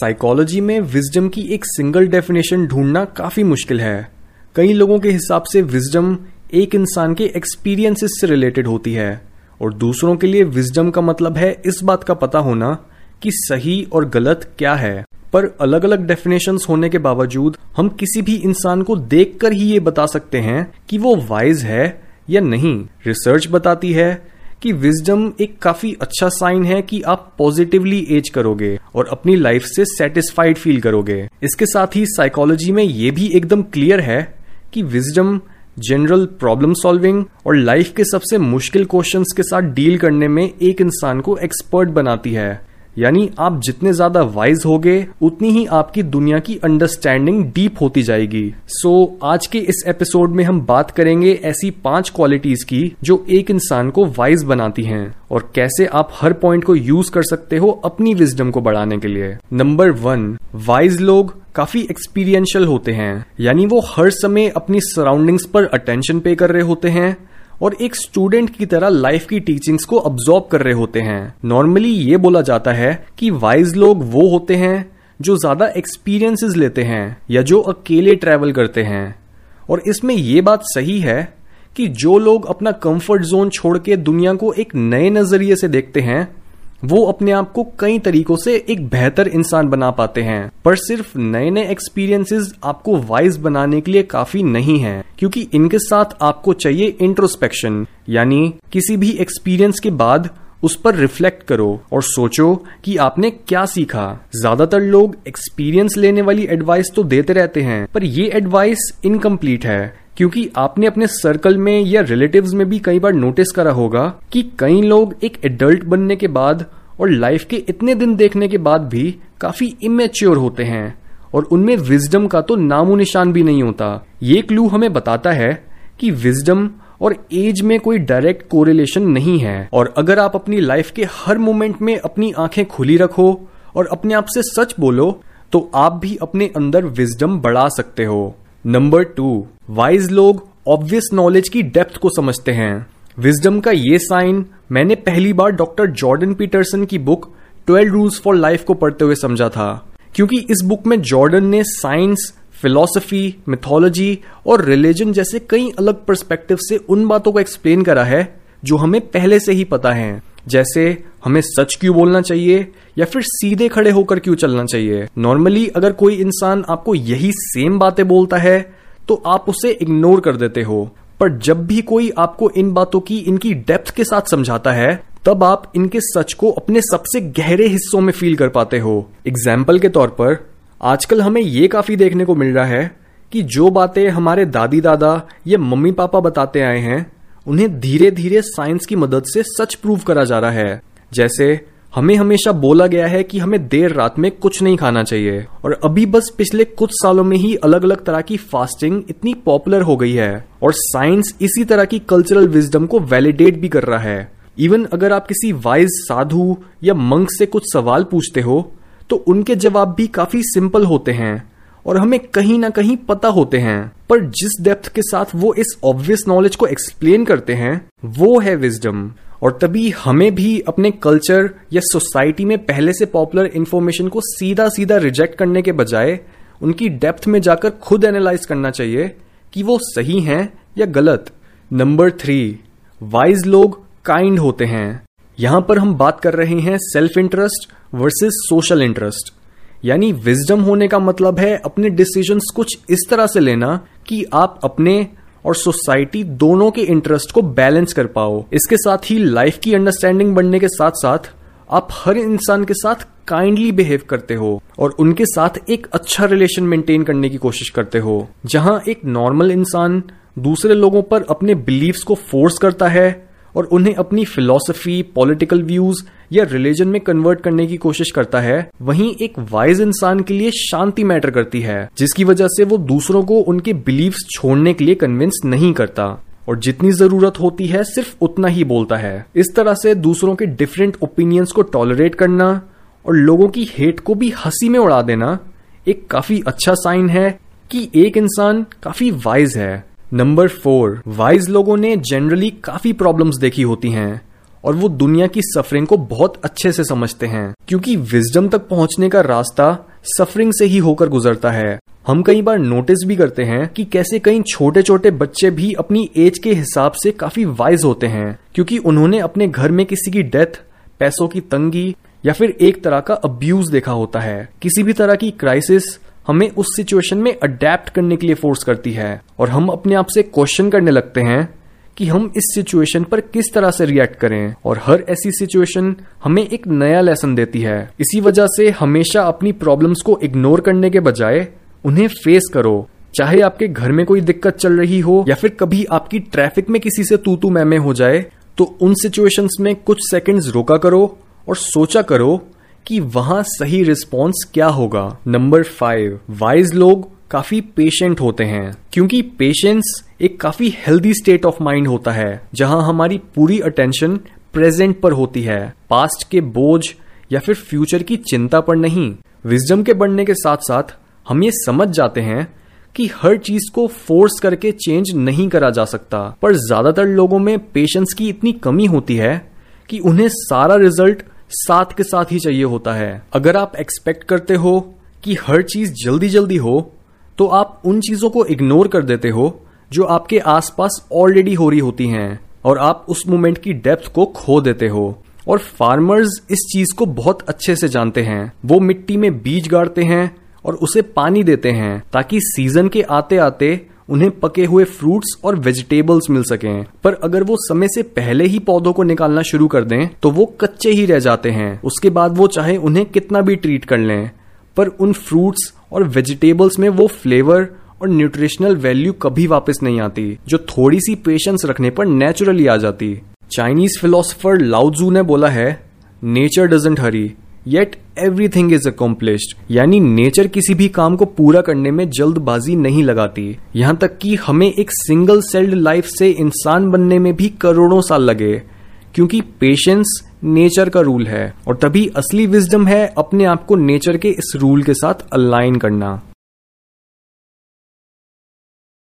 Psychology में wisdom की एक सिंगल डेफिनेशन ढूंढना काफ़ी मुश्किल है। कई लोगों के हिसाब से विजडम एक इंसान के एक्सपीरियंसेस से रिलेटेड होती है। और दूसरों के लिए विजडम का मतलब है इस बात का पता होना कि सही और गलत क्या है। पर अलग अलग डेफिनेशन होने के बावजूद हम किसी भी इंसान को देखकर ही ये बता सकते हैं कि वो वाइज है या नहीं। रिसर्च बताती है कि विजडम एक काफ़ी अच्छा साइन है कि आप पॉजिटिवली एज करोगे और अपनी लाइफ से सेटिस्फाइड फील करोगे। इसके साथ ही साइकोलॉजी में ये भी एकदम क्लियर है कि विजडम जनरल प्रॉब्लम सॉल्विंग और लाइफ के सबसे मुश्किल क्वेश्चंस के साथ डील करने में एक इंसान को एक्सपर्ट बनाती है। यानी आप जितने ज़्यादा वाइज होगे उतनी ही आपकी दुनिया की अंडरस्टैंडिंग डीप होती जाएगी। सो so, आज के इस एपिसोड में हम बात करेंगे ऐसी पाँच क्वालिटीज की जो एक इंसान को वाइज बनाती हैं और कैसे आप हर पॉइंट को यूज़ कर सकते हो अपनी विजडम को बढ़ाने के लिए। नंबर वन वाइज लोग काफ़ी एक्सपीरियंशियल होते हैं। यानी वो हर समय अपनी सराउंडिंग्स पर अटेंशन पे कर रहे होते हैं। और एक स्टूडेंट की तरह लाइफ की टीचिंग्स को अब्सॉर्ब कर रहे होते हैं। नॉर्मली ये बोला जाता है कि वाइज लोग वो होते हैं जो ज़्यादा एक्सपीरियंसेस लेते हैं या जो अकेले ट्रेवल करते हैं। और इसमें ये बात सही है कि जो लोग अपना कंफर्ट जोन छोड़ के दुनिया को एक नए नज़रिए से देखते हैं वो अपने आप को कई तरीकों से एक बेहतर इंसान बना पाते हैं। पर सिर्फ़ नए नए एक्सपीरियंसेस आपको वाइज बनाने के लिए काफ़ी नहीं है, क्योंकि इनके साथ आपको चाहिए इंट्रोस्पेक्शन यानी किसी भी एक्सपीरियंस के बाद उस पर रिफ्लेक्ट करो और सोचो कि आपने क्या सीखा। ज़्यादातर लोग एक्सपीरियंस लेने वाली एडवाइस तो देते रहते हैं, पर ये एडवाइस इनकम्प्लीट है। क्योंकि आपने अपने सर्कल में या रिलेटिव्स में भी कई बार नोटिस करा होगा कि कई लोग एक एडल्ट बनने के बाद और लाइफ के इतने दिन देखने के बाद भी काफ़ी इमेच्योर होते हैं और उनमें विजडम का तो नामो निशान भी नहीं होता। ये क्लू हमें बताता है कि विजडम और एज में कोई डायरेक्ट कोरिलेशन नहीं है। और अगर आप अपनी लाइफ के हर मोमेंट में अपनी आँखें खुली रखो और अपने आप से सच बोलो तो आप भी अपने अंदर विजडम बढ़ा सकते हो। नंबर टू वाइज लोग ऑब्वियस नॉलेज की डेप्थ को समझते हैं। विजडम का ये साइन मैंने पहली बार डॉक्टर जॉर्डन पीटरसन की book twelve rules for life को पढ़ते हुए समझा था। क्योंकि इस बुक में जॉर्डन ने साइंस फिलोसफी मिथोलॉजी और रिलीजन जैसे कई अलग परस्पेक्टिव से उन बातों को एक्सप्लेन करा है, जो हमें पहले से ही पता है। जैसे हमें सच क्यों बोलना चाहिए या फिर सीधे खड़े होकर क्यों चलना चाहिए। नॉर्मली अगर कोई इंसान आपको यही सेम बातें बोलता है तो आप उसे इग्नोर कर देते हो। पर जब भी कोई आपको इन बातों की, इनकी डेप्थ के साथ समझाता है, तब आप इनके सच को अपने सबसे गहरे हिस्सों में फील कर पाते हो। एग्ज़ाम्पल के तौर पर, आजकल हमें ये काफ़ी देखने को मिल रहा है कि जो बातें हमारे दादी दादा या मम्मी पापा बताते आए हैं उन्हें धीरे धीरे साइंस की मदद से सच प्रूव करा जा रहा है। जैसे, हमें हमेशा बोला गया है कि हमें देर रात में कुछ नहीं खाना चाहिए, और अभी बस पिछले कुछ सालों में ही अलग अलग तरह की फास्टिंग इतनी पॉपुलर हो गई है, और साइंस इसी तरह की कल्चरल विजडम को वैलिडेट भी कर रहा है। इवन अगर आप किसी वाइज साधु या मंक से कुछ सवाल पूछते हो तो उनके जवाब भी काफ़ी सिंपल होते हैं। और हमें कहीं ना कहीं पता होते हैं। पर जिस डेप्थ के साथ वो इस ऑब्वियस नॉलेज को एक्सप्लेन करते हैं, वो है विजडम और तभी हमें भी अपने कल्चर या सोसाइटी में पहले से पॉपुलर इंफॉर्मेशन को सीधा सीधा रिजेक्ट करने के बजाय उनकी डेप्थ में जाकर खुद एनालाइज करना चाहिए कि वो सही हैं या गलत। नंबर थ्री वाइज लोग काइंड होते हैं। यहाँ पर हम बात कर रहे हैं self interest versus social interest यानी विजडम होने का मतलब है अपने डिसीजंस कुछ इस तरह से लेना कि आप अपने और सोसाइटी दोनों के इंटरेस्ट को बैलेंस कर पाओ। इसके साथ ही लाइफ की अंडरस्टैंडिंग बढ़ने के साथ साथ आप हर इंसान के साथ काइंडली बिहेव करते हो और उनके साथ एक अच्छा रिलेशन मेंटेन करने की कोशिश करते हो। जहाँ एक नॉर्मल इंसान दूसरे लोगों पर अपने बिलीव्स को फोर्स करता है और उन्हें अपनी फिलोसफी पॉलिटिकल व्यूज़ या रिलीजन में कन्वर्ट करने की कोशिश करता है, वहीं एक वाइज इंसान के लिए शांति मैटर करती है, जिसकी वजह से वो दूसरों को उनके बिलीव्स छोड़ने के लिए कन्विंस नहीं करता। और जितनी ज़रूरत होती है, सिर्फ़ उतना ही बोलता है। इस तरह से दूसरों के डिफरेंट ओपिनियंस को टॉलरेट करना और लोगों की हेट को भी हँसी में उड़ा देना, एक काफ़ी अच्छा साइन है कि एक इंसान काफ़ी वाइज है। नंबर फोर वाइज लोगों ने जनरली काफ़ी प्रॉब्लम्स देखी होती हैं और वो दुनिया की सफरिंग को बहुत अच्छे से समझते हैं, क्योंकि विजडम तक पहुँचने का रास्ता सफरिंग से ही होकर गुजरता है। हम कई बार नोटिस भी करते हैं कि कैसे कई छोटे छोटे बच्चे भी अपनी एज के हिसाब से काफ़ी वाइज होते हैं, क्योंकि उन्होंने अपने घर में किसी की डेथ पैसों की तंगी या फिर एक तरह का अब्यूज देखा होता है। किसी भी तरह की क्राइसिस हमें उस सिचुएशन में अडेप्ट करने के लिए फोर्स करती है और हम अपने आप से क्वेश्चन करने लगते हैं कि हम इस सिचुएशन पर किस तरह से रिएक्ट करें और हर ऐसी सिचुएशन हमें एक नया लेसन देती है। इसी वजह से हमेशा अपनी प्रॉब्लम्स को इग्नोर करने के बजाय उन्हें फेस करो। चाहे आपके घर में कोई दिक्कत चल रही हो या फिर कभी आपकी ट्रैफ़िक में किसी से तू तू मैमे हो जाए तो उन सिचुएशंस में कुछ सेकंड्स रोका करो और सोचा करो कि वहाँ सही रिस्पॉन्स क्या होगा? नंबर फाइव वाइज लोग काफ़ी पेशेंट होते हैं, क्योंकि पेशेंस एक काफ़ी हेल्दी स्टेट ऑफ़ माइंड होता है, जहाँ हमारी पूरी अटेंशन प्रेजेंट पर होती है। पास्ट के बोझ या फिर फ्यूचर की चिंता पर नहीं। विजडम के बढ़ने के साथ साथ हम ये समझ जाते हैं कि हर चीज़ को फोर्स करके चेंज नहीं करा जा सकता। पर ज़्यादातर लोगों में पेशेंस की इतनी कमी होती है कि उन्हें सारा रिज़ल्ट साथ के साथ ही चाहिए होता है। अगर आप एक्सपेक्ट करते हो कि हर चीज़ जल्दी जल्दी हो तो आप उन चीज़ों को इग्नोर कर देते हो जो आपके आसपास ऑलरेडी हो रही होती हैं और आप उस मोमेंट की डेप्थ को खो देते हो। और फार्मर्स इस चीज़ को बहुत अच्छे से जानते हैं। वो मिट्टी में बीज गाड़ते हैं और उसे पानी देते हैं ताकि सीज़न के आते आते उन्हें पके हुए फ्रूट्स और वेजिटेबल्स मिल सकें। पर अगर वो समय से पहले ही पौधों को निकालना शुरू कर दें तो वो कच्चे ही रह जाते हैं। उसके बाद वो चाहे उन्हें कितना भी ट्रीट कर लें। पर उन फ्रूट्स और वेजिटेबल्स में वो फ्लेवर और न्यूट्रिशनल वैल्यू कभी वापस नहीं आती, जो थोड़ी सी पेशेंस रखने पर नेचुरली आ जाती। चाइनीज़ फिलोसफर लाउजू ने बोला है nature doesn't hurry yet everything is accomplished यानी नेचर किसी भी काम को पूरा करने में जल्दबाजी नहीं लगाती। यहाँ तक कि हमें एक सिंगल सेल्ड लाइफ से इंसान बनने में भी करोड़ों साल लगे। क्योंकि पेशेंस नेचर का रूल है। और तभी असली विजडम है अपने आप को नेचर के इस रूल के साथ अलाइन करना।